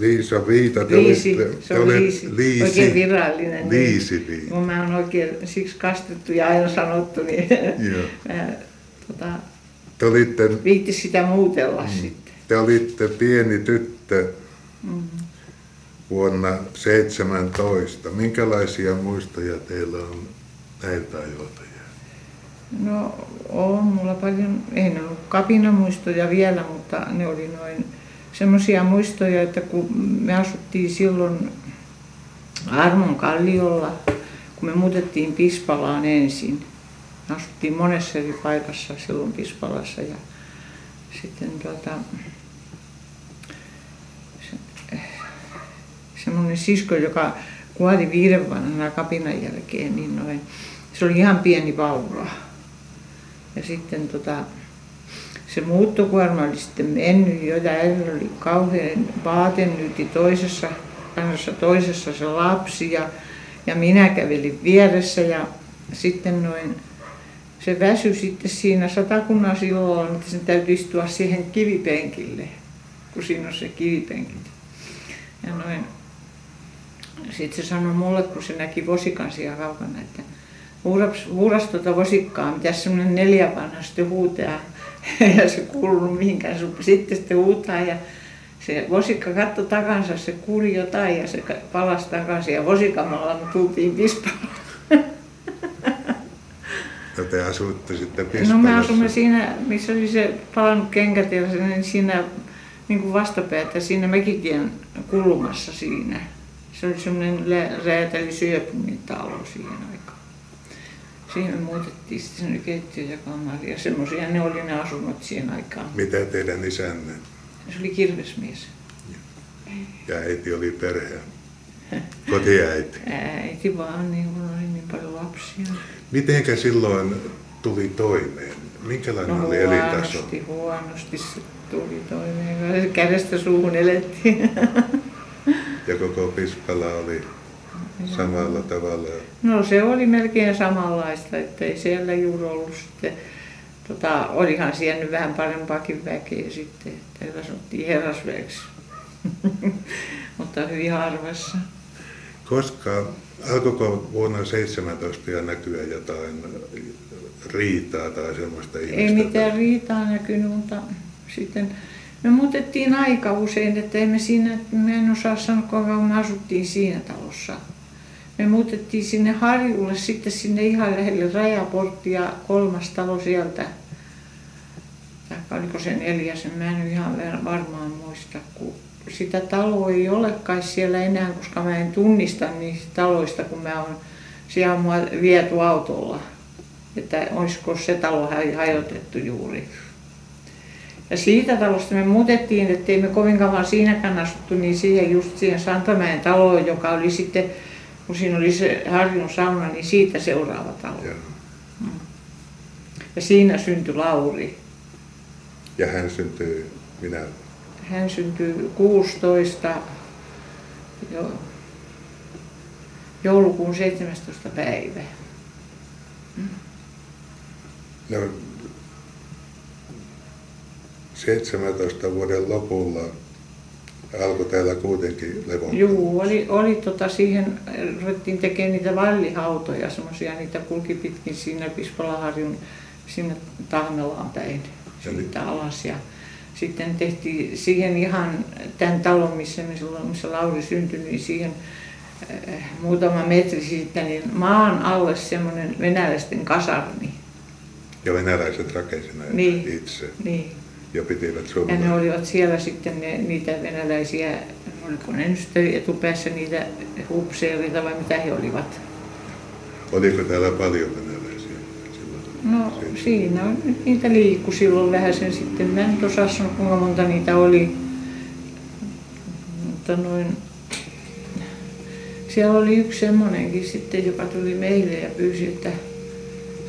Liisa Viita, te Liisi, olitte, se on liisi, liisi, oikein virallinen. Liisi niin. Kun mä oon oikein siksi kastettu ja aina sanottu, niin Joo. mä tota, Te olitte, viittis sitä muutella mm. sitten. te olitte pieni tyttö Mm. vuonna 17. Minkälaisia muistoja teillä on näiltä ajoilta? No on mulla paljon, ei ne ollut kapinamuistoja vielä, mutta ne oli noin semmoisia muistoja, että kun me asuttiin silloin Armon kalliolla, kun me muutettiin Pispalaan ensin. Me asuttiin monessa eri paikassa silloin Pispalassa ja sitten tuota, se, semmoinen sisko, joka kuoli viiden vanhana kapinan jälkeen, niin noin, se oli ihan pieni vauva. Ja sitten tota, se muuttokuorma oli sitten mennyt jo ja äidillä oli kauhean vaatenyti toisessa kannassa toisessa se lapsi ja, ja minä kävelin vieressä ja sitten noin se väsy sitten siinä satakunnan silloin, että sen täytyy istua siihen kivipenkille, kun siinä on se kivipenkit. Ja noin, sitten se sanoi mulle, kun se näki vosikan siellä kaukana, että huuras, huuras tuota vosikkaa, mitä semmoinen neljä vanha sitten huutaa. Ja se kuulunut mihinkään, sitten sitten huutaa ja se vosikka katsoi takansa, se kuuli jotain ja se palasi takaisin ja vosikamalla me tultiin Pispalaan. Ja te asuitte sitten No Pispalassa. me asumme siinä, missä oli se palannut kengätiellä, niin siinä niin kuin vastapäätä siinä Mäkitien kulmassa siinä. Se oli semmoinen räätäli syöpungin talo siihen aikaan. Siihen me muutettiin sitten sinne keittiö ja kamari ja semmoisia ne oli ne asunnot siihen aikaan. Mitä teidän isänne Se oli kirvesmies. ja äiti oli perhe? Kotiäiti. Äiti vaan, niin kun oli niin paljon lapsia. Mitenkä silloin tuli toimeen? Minkälainen No oli elintaso? huonosti, huonosti se tuli toimeen. Kädestä suuhun elettiin. Ja koko Pispala oli samalla tavalla. No se oli melkein samanlaista, että ei siellä juuri ollut sitten, tota, olihan siellä nyt vähän parempaakin väkeä sitten, että siellä sanottiin herrasväeksi, mutta hyvin harvassa. Koska alkoiko vuonna 17 jo näkyä jotain riitaa tai semmoista ihmistä? Ei mitään riitaa näkynyt, mutta sitten me muutettiin aika usein, että emme siinä, mä en osaa sanoa kuinka me asuttiin siinä talossa. Me muutettiin sinne Harjulle, sitten sinne ihan lähelle rajaporttia, kolmas talo sieltä. Tai oliko se neljäs, mä en ihan varmaan muista, kun sitä taloa ei ole kai siellä enää, koska mä en tunnista niistä taloista, kun mä oon siellä mua viety autolla. Että olisiko se talo haj- hajotettu juuri. Ja siitä talosta me muutettiin, ettei me kovin kauan siinäkään asuttu, niin siihen just siihen Santamäen taloon, joka oli sitten, kun siinä oli se Harjun sauna, niin siitä seuraava talo. Joo. Ja siinä syntyi Lauri. Ja hän syntyi minä. Hän syntyi 16 jo, joulukuun 17. päivä. No, 17 vuoden lopulla alkoi täällä kuitenkin levon. Juu, oli, oli tota siihen, ruvettiin tekemään niitä vallihautoja, semmoisia, niitä kulki pitkin siinä Pispalaharjun sinne Tahmelaan päin, siitä alas. Ja sitten tehtiin siihen ihan tämän talon, missä, me silloin, missä Lauri syntyi, niin siihen äh, muutama metri siitä, niin maan alle semmoinen venäläisten kasarmi. Ja venäläiset rakensi näitä Niin. itse Niin. Ja pitivät Ja ne olivat siellä sitten ne, niitä venäläisiä, oliko ne nyt etupäässä niitä hupseerita vai mitä he olivat. Oliko täällä paljon venäläisiä silloin? No siinä on niitä liikku silloin vähän sen sitten. Mä en osaa sanoa kuinka monta niitä oli. Mutta noin, siellä oli yksi semmonenkin sitten, joka tuli meille ja pyysi, että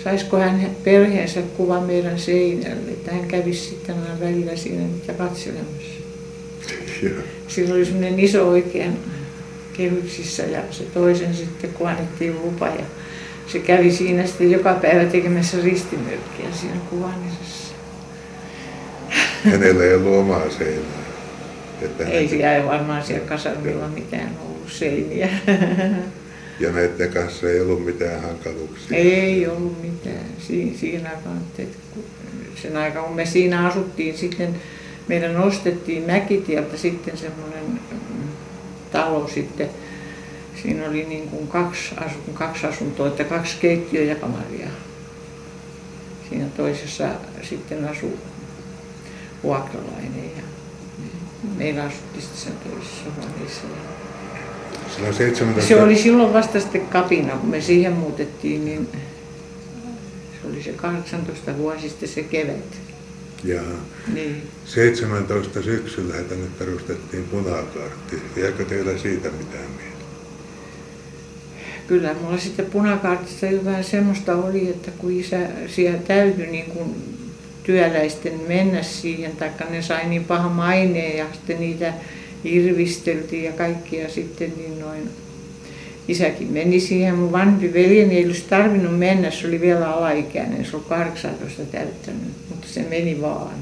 saisiko hän perheensä kuva meidän seinälle, että hän kävisi sitten aina välillä siinä niitä katselemassa. Joo. Sillä oli semmoinen iso oikein kehyksissä ja se toisen sitten kun annettiin lupa ja se kävi siinä sitten joka päivä tekemässä ristimyrkkiä siinä kuvaamisessa. Hänellä ei ollut omaa seinää. Että Ei siellä ei varmaan siellä kasarmilla mitään ollut seiniä. Ja näiden kanssa ei ollut mitään hankaluuksia. Ei ollut mitään si- siinä Sen aikaan kun me siinä asuttiin sitten, meidän nostettiin Mäkitieltä sitten semmoinen mm, talo sitten. Siinä oli niin kuin kaksi, asu, kaksi asuntoa, että kaksi keittiö ja kamaria. Siinä toisessa sitten asui vuokralainen ja meillä asuttiin sen toisessa huoneessa. Silloin 17... Se oli silloin vasta sitten kapina, kun me siihen muutettiin, niin se oli se 18 vuosi sitten se kevät. Ja Niin. 17 syksyllä tänne perustettiin punakaartti. Jääkö teillä siitä mitään mieltä? Kyllä mulla sitten punakaartissa jo vähän semmoista oli, että kun isä siellä täytyi niin kuin työläisten mennä siihen, taikka ne sai niin paha maineen ja sitten niitä irvisteltiin ja kaikkia sitten niin noin isäkin meni siihen. Mun vanhempi veljeni ei olisi tarvinnut mennä, se oli vielä alaikäinen, se oli 18 täyttänyt, mutta se meni vaan.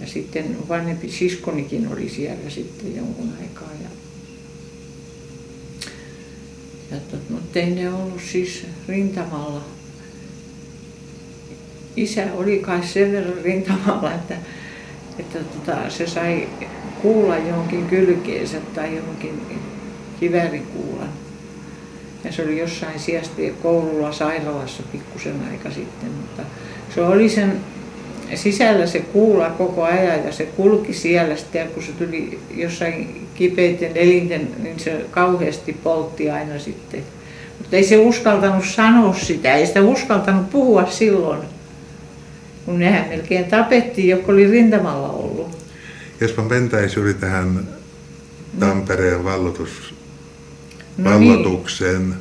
Ja sitten vanhempi siskonikin oli siellä sitten jonkun aikaa. Ja ja tot, mutta ei ne ollut siis rintamalla. Isä oli kai sen verran rintamalla, että, että tota, se sai kuulla johonkin kylkeensä tai johonkin kiväärikuulan. Ja se oli jossain sijasta koululla sairaalassa pikkusen aika sitten, mutta se oli sen sisällä se kuula koko ajan ja se kulki siellä sitten ja kun se tuli jossain kipeiden elinten, niin se kauheasti poltti aina sitten. Mutta ei se uskaltanut sanoa sitä, ei sitä uskaltanut puhua silloin, kun nehän melkein tapettiin, jotka oli rintamalla ollut. Jospa mentäisi yli tähän Tampereen vallotus, No vallotukseen.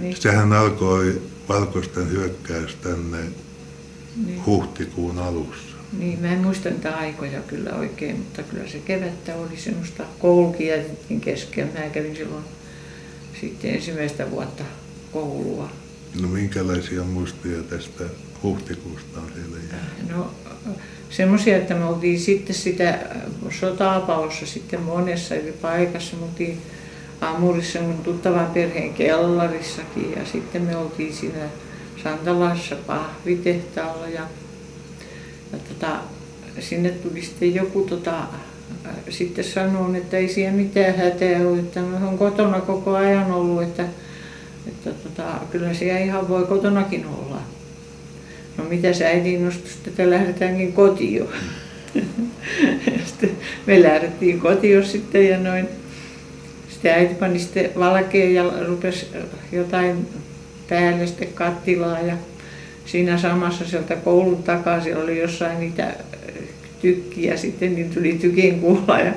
Niin. Sehän alkoi valkoisten hyökkäys tänne Niin. huhtikuun alussa. Niin, mä en muista niitä aikoja kyllä oikein, mutta kyllä se kevättä oli semmoista koulukin jätettiin kesken. Mä kävin silloin sitten ensimmäistä vuotta koulua. No minkälaisia muistoja tästä huhtikuusta on siellä jäänyt? No semmoisia, että me oltiin sitten sitä sota-apalossa sitten monessa eri paikassa. Me oltiin Amurissa mun tuttavan perheen kellarissakin ja sitten me oltiin siinä Santalassa pahvitehtaalla ja, ja tota, sinne tuli sitten joku tota, sitten sanoi, että ei siellä mitään hätää ole, että me on kotona koko ajan ollut, että, että tota, kyllä siellä ihan voi kotonakin olla. No mitä sä äiti nostui sitten, että lähdetäänkin kotiin. Sitten me lähdettiin kotiin sitten ja noin. Sitten äiti pani sitten valkeen ja rupesi jotain päälle sitten kattilaa ja siinä samassa sieltä koulun takaa siellä oli jossain niitä tykkiä sitten, niin tuli tykin kuulla ja,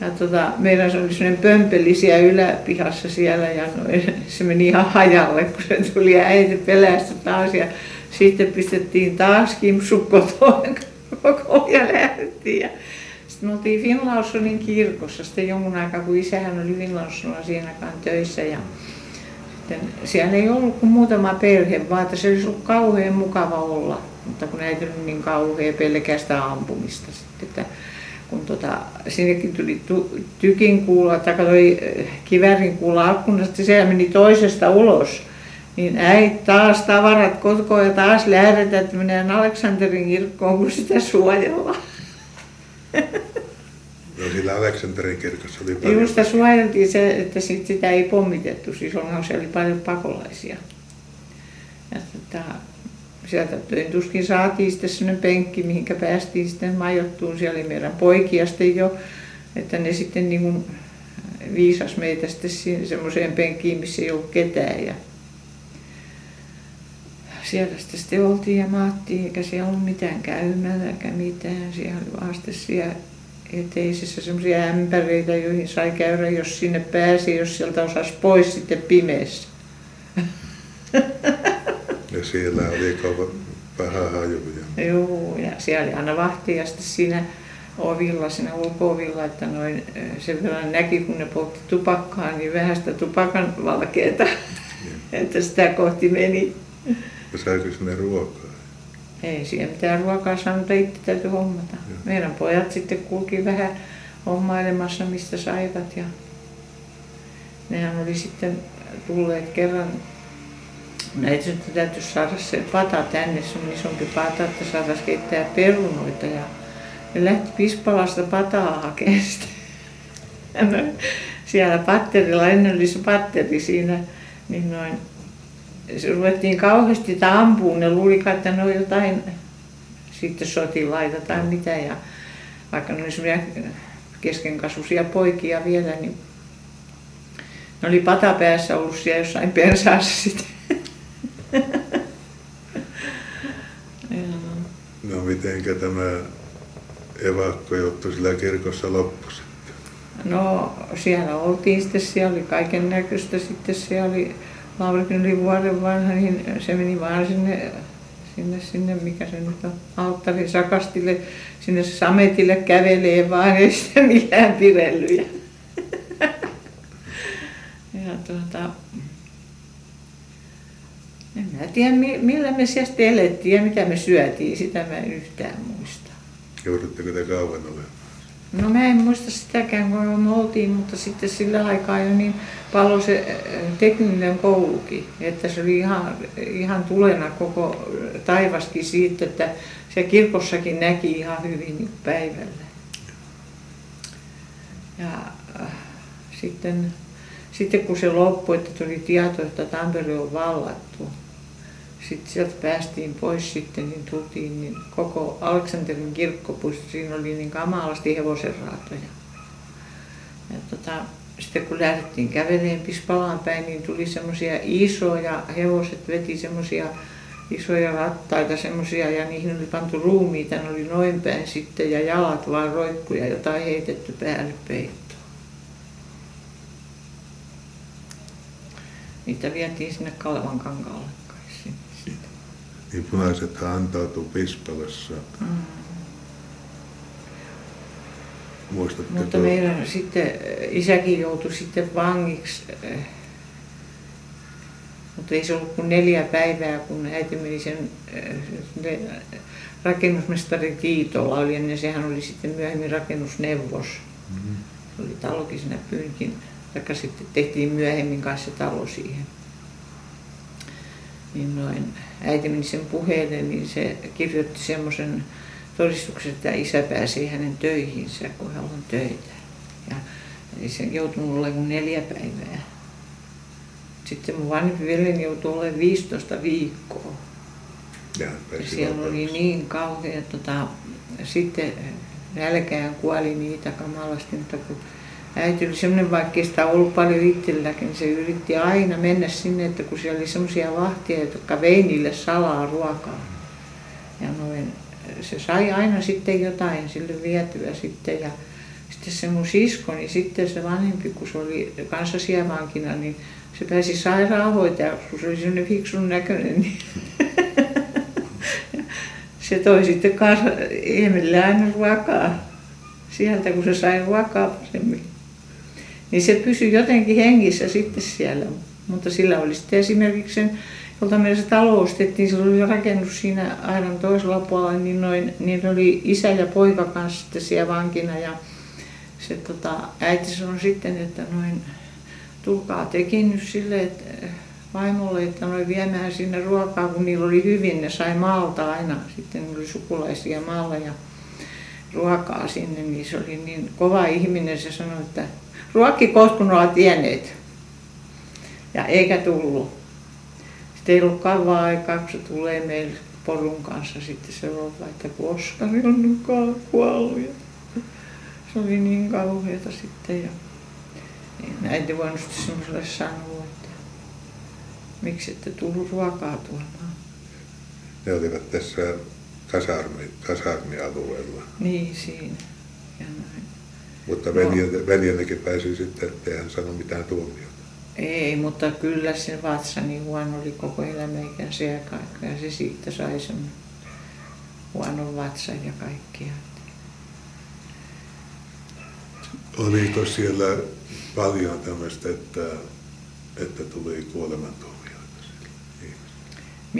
ja tota, se oli sellainen pömpeli siellä yläpihassa siellä ja noin, se meni ihan hajalle, kun se tuli ja äiti pelästyi taas ja sitten pistettiin taas kimpsu kotoon koko ja lähdettiin. Sitten me oltiin Finlaussonin kirkossa sitten jonkun aikaa, kun isähän oli Finlaussonilla siinä töissä. Ja sitten siellä ei ollut kuin muutama perhe, vaan että se olisi ollut kauhean mukava olla. Mutta kun äiti oli niin kauhean pelkästä ampumista sitten, että kun tota, sinnekin tuli tu, tykin kuula, tai toi kivärin kuula akkunasta, se meni toisesta ulos. Niin äiti taas tavarat kotkoon ja taas lähdetään, että mennään Aleksanterin kirkkoon, kun sitä suojellaan. No sillä Aleksanterin kirkossa oli paljon. Minusta suojeltiin se, että sit sitä ei pommitettu, siis onhan siellä oli paljon pakolaisia. Ja tota, sieltä tuskin saatiin sitten sellainen penkki, mihinkä päästiin sitten majoittuun. Siellä oli meidän poikia sitten jo, että ne sitten niin kuin viisas meitä sitten semmoiseen penkkiin, missä ei ollut ketään. Ja siellä sitten, sitten oltiin ja maattiin, eikä siellä ollut mitään käymällä eikä mitään. Siellä oli vaan sitten siellä eteisissä semmoisia ämpäreitä, joihin sai käydä, jos sinne pääsi, jos sieltä osasi pois sitten pimeässä. Ja siellä oli kova paha haju. Ja Joo, ja siellä oli aina vahti ja sitten siinä ovilla, siinä ulko-ovilla, että noin sen verran näki, kun ne poltti tupakkaa, niin vähän sitä tupakan valkeeta, että sitä kohti meni. Ja saiko sinne ruokaa? Ei siellä mitään ruokaa saanut, itse täytyy hommata. Joo. Meidän pojat sitten kulki vähän hommailemassa, mistä saivat. Ja nehän oli sitten tulleet kerran näitä nyt täytyisi saada se pata tänne, se on isompi pata, että saataisiin keittää perunoita. Ja ne lähti Pispalasta pataa hakemaan sitä. Siellä patterilla, ennen oli se patteri siinä, niin noin, se ruvettiin kauheasti että ampuun, ne luuli, että ne on jotain sitten sotilaita tai mitä. Ja vaikka ne oli keskenkasvuisia poikia vielä, niin ne oli pata päässä ollut siellä jossain persaassa sitten. no mitenkä tämä evakkojuttu sillä kirkossa loppui sitten? No siellä oltiin sitten, siellä oli kaiken näköistä sitten, siellä oli Laurikin oli vuoden vanha, niin se meni vaan sinne, sinne, sinne mikä se nyt on, alttari sakastille, sinne sametille kävelee vaan, ei sitä millään pirellyjä. ja tuota, en mä tiedä, millä me siellä elettiin ja mitä me syötiin, sitä mä en yhtään muista. Joudutteko te kauan olemaan? No mä en muista sitäkään, kun me oltiin, mutta sitten sillä aikaa jo niin paljon se tekninen koulukin, että se oli ihan, ihan tulena koko taivaskin siitä, että se kirkossakin näki ihan hyvin päivällä. Ja äh, sitten, sitten kun se loppui, että tuli tieto, että Tampere on vallattu, sitten sieltä päästiin pois sitten, niin tultiin, niin koko Aleksanterin kirkkopuisto, siinä oli niin kamalasti hevosenraatoja. Ja tota, sitten kun lähdettiin käveleen Pispalaan päin, niin tuli semmoisia isoja, hevoset veti semmoisia isoja rattaita semmoisia ja niihin oli pantu ruumiita, ne oli noin päin sitten ja jalat vaan roikkuja, jotain heitetty päälle peittoon. Niitä vietiin sinne Kalevan kankaalle niin punaiset antautui Pispalassa. Mm. Muistatteko? Mutta meidän sitten isäkin joutui sitten vangiksi. Eh, mutta ei se ollut kuin neljä päivää, kun äiti meni sen eh, rakennusmestari Kiitolla oli, ja sehän oli sitten myöhemmin rakennusneuvos. Mm-hmm. Se oli talokin siinä Pyynkin, taikka sitten tehtiin myöhemmin kanssa talo siihen niin noin, äiti meni sen puheelle, niin se kirjoitti semmoisen todistuksen, että isä pääsi hänen töihinsä, kun hän on töitä. Ja ei se joutunut olemaan neljä päivää. Sitten mun vanhempi veljeni joutui olemaan 15 viikkoa. Ja, ja siellä oli niin kauhea, tota, sitten nälkään kuoli niitä kamalasti, mutta kun äiti oli semmoinen, vaikka sitä ollut paljon itselläkin, se yritti aina mennä sinne, että kun siellä oli semmoisia vahtia, jotka vei niille salaa ruokaa. Ja noin, se sai aina sitten jotain sille vietyä sitten. Ja sitten se mun sisko, niin sitten se vanhempi, kun se oli kanssa sievankina, niin se pääsi sairaanhoitajaksi, kun se oli semmoinen fiksun näköinen. Niin se toi sitten kanssa Emilille aina ruokaa sieltä, kun se sai ruokaa paremmin niin se pysyi jotenkin hengissä sitten siellä. Mutta sillä oli sitten esimerkiksi sen, jolta meillä se talo ostettiin, sillä oli rakennus siinä aidan toisella puolella, niin, noin, niin oli isä ja poika kanssa sitten siellä vankina. Ja se tota, äiti sanoi sitten, että noin, tulkaa tekin nyt sille, että vaimolle, että noin viemään sinne ruokaa, kun niillä oli hyvin, ne sai maalta aina, sitten oli sukulaisia maalla ja ruokaa sinne, niin se oli niin kova ihminen, se sanoi, että ruokkikoot, kun ovat tienneet. Ja eikä tullut. Sitten ei ollut kauan aikaa, kun se tulee meille porun kanssa sitten se rouva, että kun Oskari on kuollut. Ja se oli niin kauheata sitten. Ja en äiti voinut sitten semmoiselle sanoa, että miksi ette tullut ruokaa tuomaan. Ne olivat tässä kasarmi, kasarmialueella. Niin, siinä. Mutta veljen, veljennekin pääsi sitten, ettei hän sano mitään tuomiota. Ei, mutta kyllä se vatsa niin huono oli koko elämä ikänsä ja kaikkea. Se siitä sai sen huonon vatsan ja kaikkia. Oliko siellä paljon tämmöistä, että, että tuli kuolemantuomioita?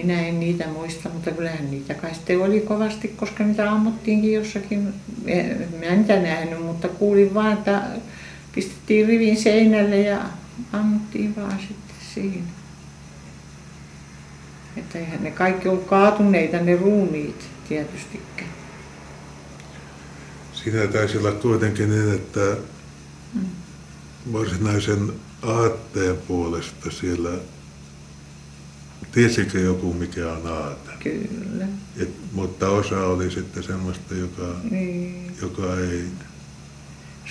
Minä en niitä muista, mutta kyllähän niitä kai sitten oli kovasti, koska niitä ammuttiinkin jossakin. Minä niitä nähnyt, mutta kuulin vaan, että pistettiin rivin seinälle ja ammuttiin vaan sitten siinä. Että eihän ne kaikki ollut kaatuneita ne ruumiit tietystikään. Siinä taisi olla kuitenkin niin, että mm. varsinaisen aatteen puolesta siellä Tiesikö joku mikä on aate? Kyllä. Et, mutta osa oli sitten semmoista, joka, niin. joka ei.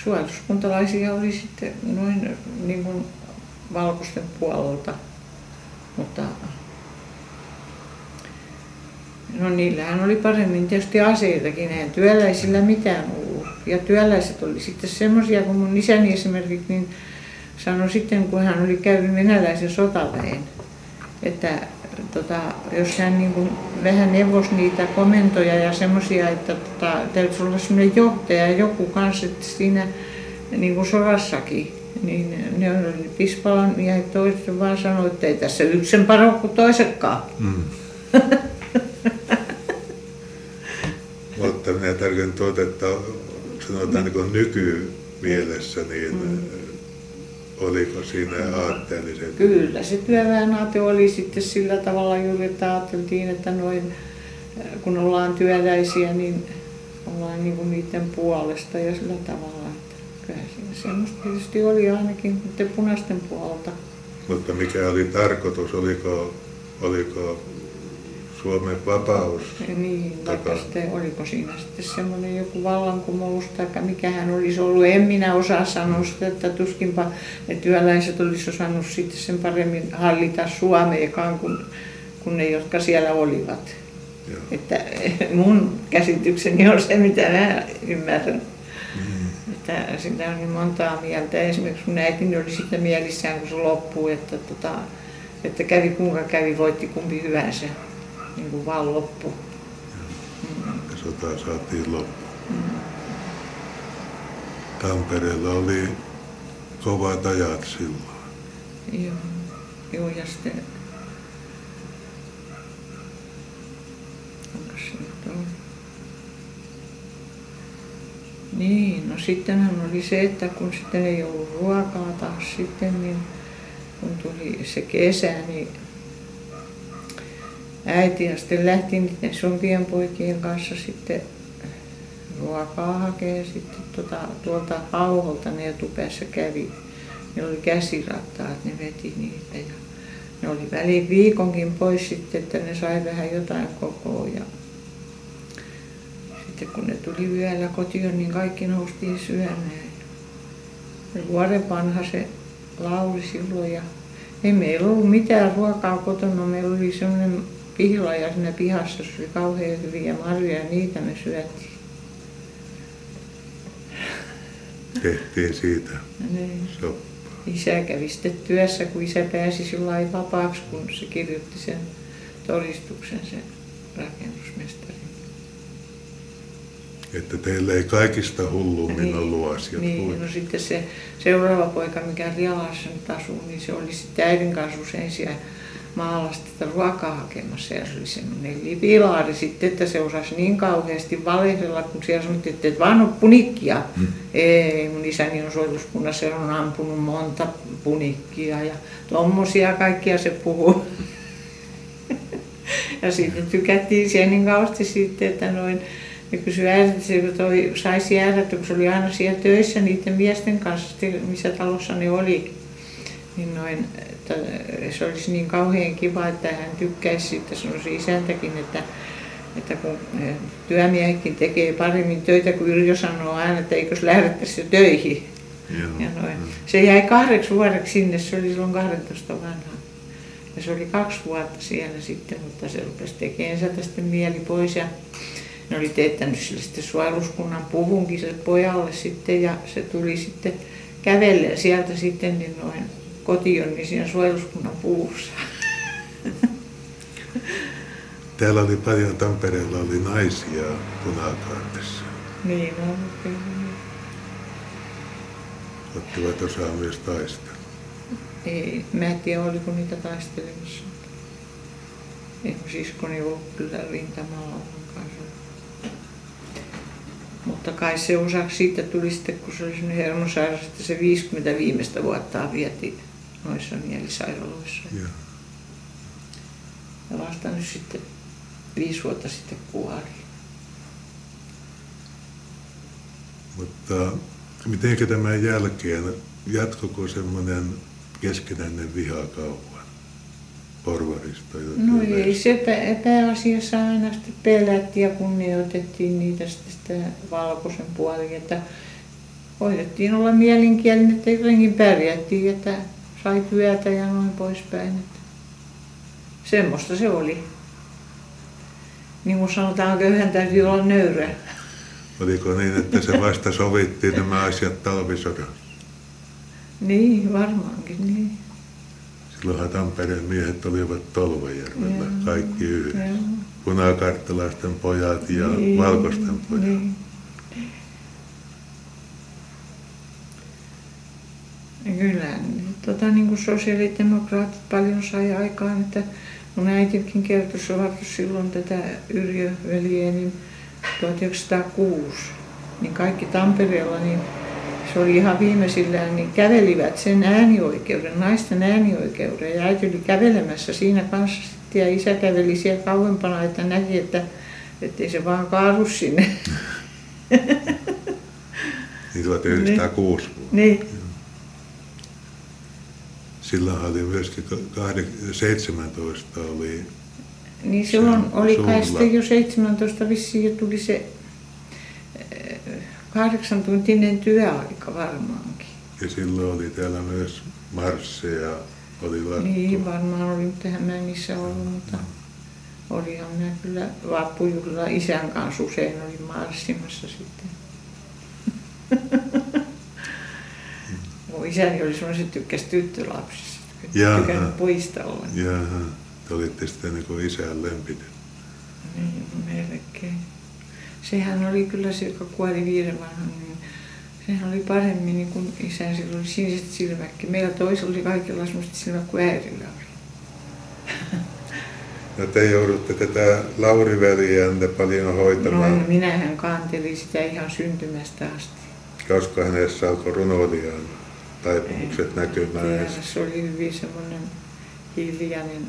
Suojeluskuntalaisia oli sitten noin niin kuin valkoisten puolelta, mutta no niillähän oli paremmin tietysti aseitakin, eihän työläisillä mitään ollut. Ja työläiset oli sitten semmoisia, kun mun isäni esimerkiksi niin sanoi sitten, kun hän oli käynyt venäläisen sotaväen, että tota, jos hän niin kuin vähän neuvosi niitä komentoja ja semmoisia, että tota, täytyisi olla semmoinen johtaja joku kanssa, että siinä niin kuin sodassakin, niin ne oli Pispalan ja toiset vaan sanoi, että ei tässä yksin paro kuin toisetkaan. Mm. Mutta minä tarkoitan tuota, että sanotaan niin nykymielessä, niin mm Oliko siinä aatteelliset? Kyllä, se työväen aate oli sitten sillä tavalla juuri, että ajateltiin, että noin, kun ollaan työläisiä, niin ollaan niin kuin niiden puolesta ja sillä tavalla. Että kyllä siinä semmoista tietysti oli ainakin punaisten puolta. Mutta mikä oli tarkoitus? Oliko, oliko Suomen vapaus. Niin, vaikka sitten, oliko siinä sitten semmoinen joku vallankumous tai mikä hän olisi ollut. En minä osaa sanoa sitä, että tuskinpa ne työläiset olisi osannut sitten sen paremmin hallita Suomeekaan kuin, kuin ne, jotka siellä olivat. Joo. Että mun käsitykseni on se, mitä mä ymmärrän. Mm. Että sitä on niin montaa mieltä. Esimerkiksi mun äitini oli sitten mielissään, kun se loppui, että, tota, että kävi kuinka kävi, voitti kumpi hyvänsä niin kuin vaan loppu. Ja, sota saatiin loppu. Mm. Tampereella oli kovat ajat silloin. Joo, Joo ja sitten onko se nyt on? Niin, no sittenhän oli se, että kun sitten ei ollut ruokaa taas sitten, niin kun tuli se kesä, niin äiti ja sitten lähti niiden sun pienpoikien kanssa sitten ruokaa hakee sitten tuota, tuolta hauholta ne etupäässä kävi. Ne oli käsirattaat, ne veti niitä ja ne oli väliin viikonkin pois sitten, että ne sai vähän jotain kokoa ja sitten kun ne tuli yöllä kotiin, niin kaikki noustiin syömään. Vuoden vanha se lauli silloin ja ei meillä ollut mitään ruokaa kotona. Meillä oli semmoinen pihla ja siinä pihassa oli kauhean hyviä marjoja ja niitä me syötiin. Tehtiin siitä niin. Isä kävi sitten työssä, kun isä pääsi sillä vapaaksi, kun se kirjoitti sen todistuksen, se rakennusmestari. Että teillä ei kaikista hullummin niin, ollut asiat Niin, no sitten se seuraava poika, mikä Rialassa nyt asuu, niin se oli sitten äidin kanssa usein siellä maalasta ruokaa hakemassa ja se oli semmoinen lipilaari sitten, että se osasi niin kauheasti valehdella, kun siellä sanottiin, että et vaan ole punikkia. Mm. Ei, mun isäni on soituskunnassa, se on ampunut monta punikkia ja tommosia kaikkia se puhuu. ja sitten tykättiin siellä niin kauheasti sitten, että noin, ne kysyi äidiltä, kun toi saisi jäädä, kun se oli aina siellä töissä niiden miesten kanssa, missä talossa ne oli. Niin noin, että se olisi niin kauhean kiva, että hän tykkäisi sitten, sanoisi isäntäkin, että, että kun työmiehetkin tekee paremmin töitä, kuin Yrjö sanoo aina, että eikös lähdettäisi töihin. Joo. Ja noin. Se jäi kahdeksi vuodeksi sinne, se oli silloin 12 vanha. Ja se oli kaksi vuotta siellä sitten, mutta se rupesi tekemään sieltä sitten mieli pois. Ja ne oli teettänyt sille sitten suojeluskunnan puvunkin sille pojalle sitten ja se tuli sitten kävelle sieltä sitten niin noin kotiin, niin siinä suojeluskunnan puussa. Täällä oli paljon, Tampereella oli naisia punakaartissa. Niin on, kyllä. Ottivat osaa myös taistella. Ei, mä en tiedä oliko niitä taistelemassa. Mun siskoni ollut kyllä rintamalla ollenkaan. Mutta kai se osaksi siitä tuli sitten, kun se oli sellainen hermosairas, että se 50 viimeistä vuotta vietiin noissa mielisairaaloissa. Joo. Ja vasta nyt sitten viisi vuotta sitten kuoli. Mutta miten tämän jälkeen, jatkoko semmoinen keskinäinen viha kauan porvarista? No ei se pä- pääasiassa aina sitten pelättiin ja kunnioitettiin niitä sitten sitä valkoisen puolin, että hoidettiin olla mielenkielinen, että jotenkin pärjättiin, että sai työtä ja noin poispäin. Että semmoista se oli. Niin kuin sanotaan, köyhän täytyy olla nöyrä. Oliko niin, että se vasta sovittiin nämä asiat talvisodassa? Niin, varmaankin niin. Silloinhan Tampereen miehet olivat Tolvajärvellä, Joo. kaikki yhdessä. Joo. Punakarttalaisten pojat ja Niin, valkoisten pojat. Niin. Ja Kyllä, tota, niin kuin sosiaalidemokraatit paljon sai aikaan, että mun äitikin kertoi, se silloin tätä Yrjö veljeä, niin 1906, niin kaikki Tampereella, niin se oli ihan viimeisillään, niin kävelivät sen äänioikeuden, naisten äänioikeuden. Ja äiti oli kävelemässä siinä kanssa sitten ja isä käveli siellä kauempana, että näki, että ettei se vaan kaadu sinne. Niin 1906 vuonna. niin, Silloin oli myöskin kahdek- 17 oli, niin silloin Se oli kai sitten jo 17 vissiin jo tuli se eh, kahdeksan tuntinen työaika varmaankin. ja silloin oli täällä myös marsseja, oli lakko. Niin varmaan oli, mutta mä niissä ollut, mutta olihan minä kyllä vappujuhlilla isän kanssa usein olin marssimassa sitten. Mun isäni oli semmoinen, että tykkäsi tyttölapsista, tykännyt pojista olla. Jaha, te olitte sitten niin kuin isän lempinen. Niin, melkein. Sehän oli kyllä se, joka kuoli viiden vanhan, niin sehän oli paremmin niin kuin isän, sillä oli siniset silmätkin. Meillä toisella oli kaikilla semmoiset silmät kuin äidillä oli. No te joudutte tätä Lauri paljon No, hoitamaan, minähän kantelin sitä ihan syntymästä asti. koska hänessä alkoi runoilijan taipumukset näkymään. Tiedä, se oli hyvin semmoinen hiljainen.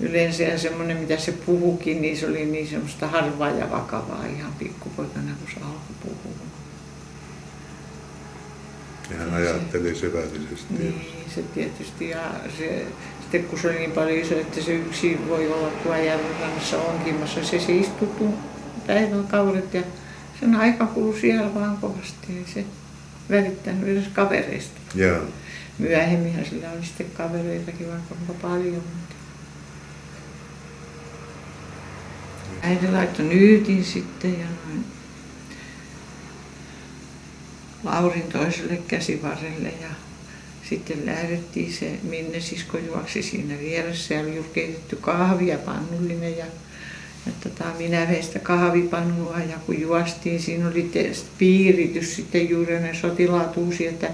Yleensä semmoinen, mitä se puhukin, niin se oli niin semmoista harvaa ja vakavaa ihan pikkupoikana, kun se alkoi puhua. Ja hän ajatteli syvällisesti. Niin, se tietysti. Ja se, sitten kun se oli niin paljon iso, että se yksi voi olla tuolla järven rannassa onkimassa, se, se istui päiväkaudet ja sen aika kului siellä vaan kovasti. Ei se välittänyt edes kavereista. Joo. Myöhemminhän sillä oli sitten kavereitakin vaikka kuinka paljon. Mutta... Äiti laittoi nyytin sitten ja noin Laurin toiselle käsivarrelle ja sitten lähdettiin se Minne sisko juoksi siinä vieressä ja oli keitetty kahvia pannullinen ja, ja tota, minä vein sitä kahvipannua ja kun juostiin, siinä oli piiritys sitten juuri ne sotilaat uusi, että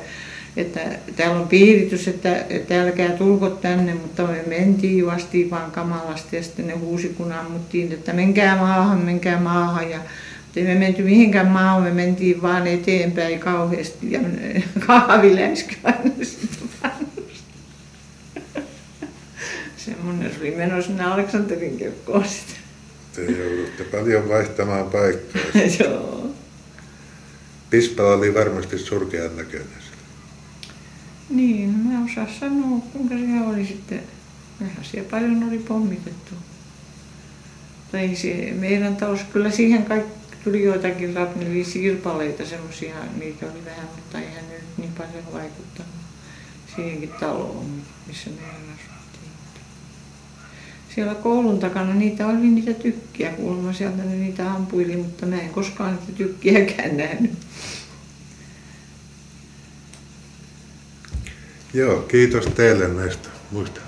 että täällä on piiritys, että, että älkää tulko tänne, mutta me mentiin, juostiin vaan kamalasti ja sitten ne huusi, kun ammuttiin, että menkää maahan, menkää maahan ja ei me menty mihinkään maahan, me mentiin vaan eteenpäin kauheasti ja kahvi länsky aina pannusta. Semmoinen se oli menossa sinne Aleksanterin kirkkoon sitten. Te joudutte paljon vaihtamaan paikkaa. Joo. Pispala oli varmasti surkean näköinen. Niin, mä osaa sanoa, kuinka se oli sitten. Vähän siellä paljon oli pommitettu. Tai se, meidän talous, kyllä siihen kaikki tuli joitakin rapneli sirpaleita, semmoisia, niitä oli vähän, mutta eihän ne nyt niin paljon vaikuttanut siihenkin taloon, missä me asuttiin. Siellä koulun takana niitä oli niitä tykkiä, kuulemma sieltä ne niitä ampuili, mutta mä en koskaan niitä tykkiäkään nähnyt. Joo, kiitos teille näistä. Mm.